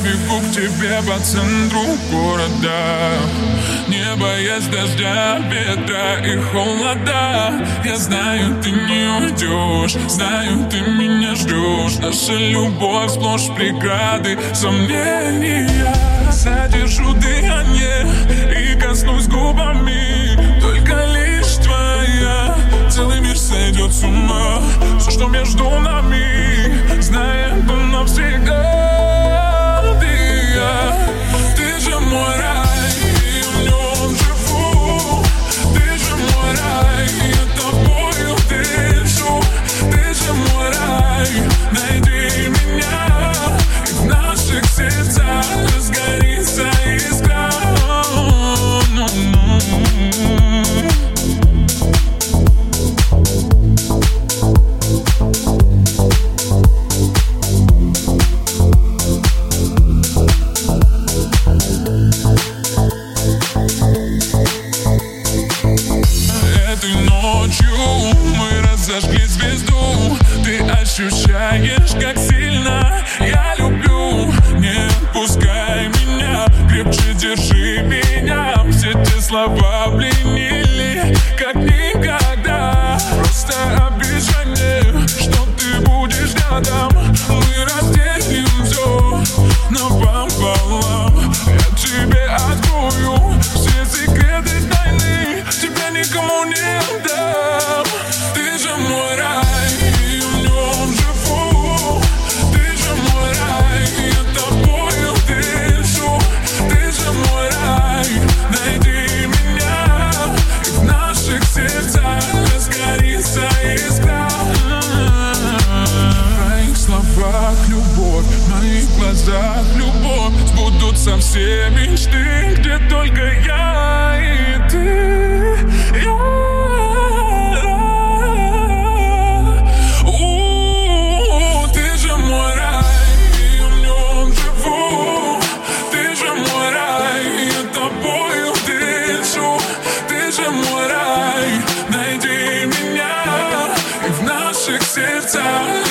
Бегу к тебе по центру города. Не боясь дождя, ветра и холода. Я знаю, ты не уйдешь Знаю, ты меня ждешь. Наша любовь сплошь преграды Сомнения. Задержу дыхание И коснусь губами. Только лишь твоя. Целый мир сойдет с ума. Все, что между нами ощущаешь, как сильно я люблю. Не отпускай меня, крепче держи меня. Все те слова пленили, как никогда. Просто обещание, что ты будешь рядом все мечты, где только я и ты. Я. Ты же мой рай, в нем живу. Ты же мой я тобою дышу Ты же мой найди меня И в наших сердцах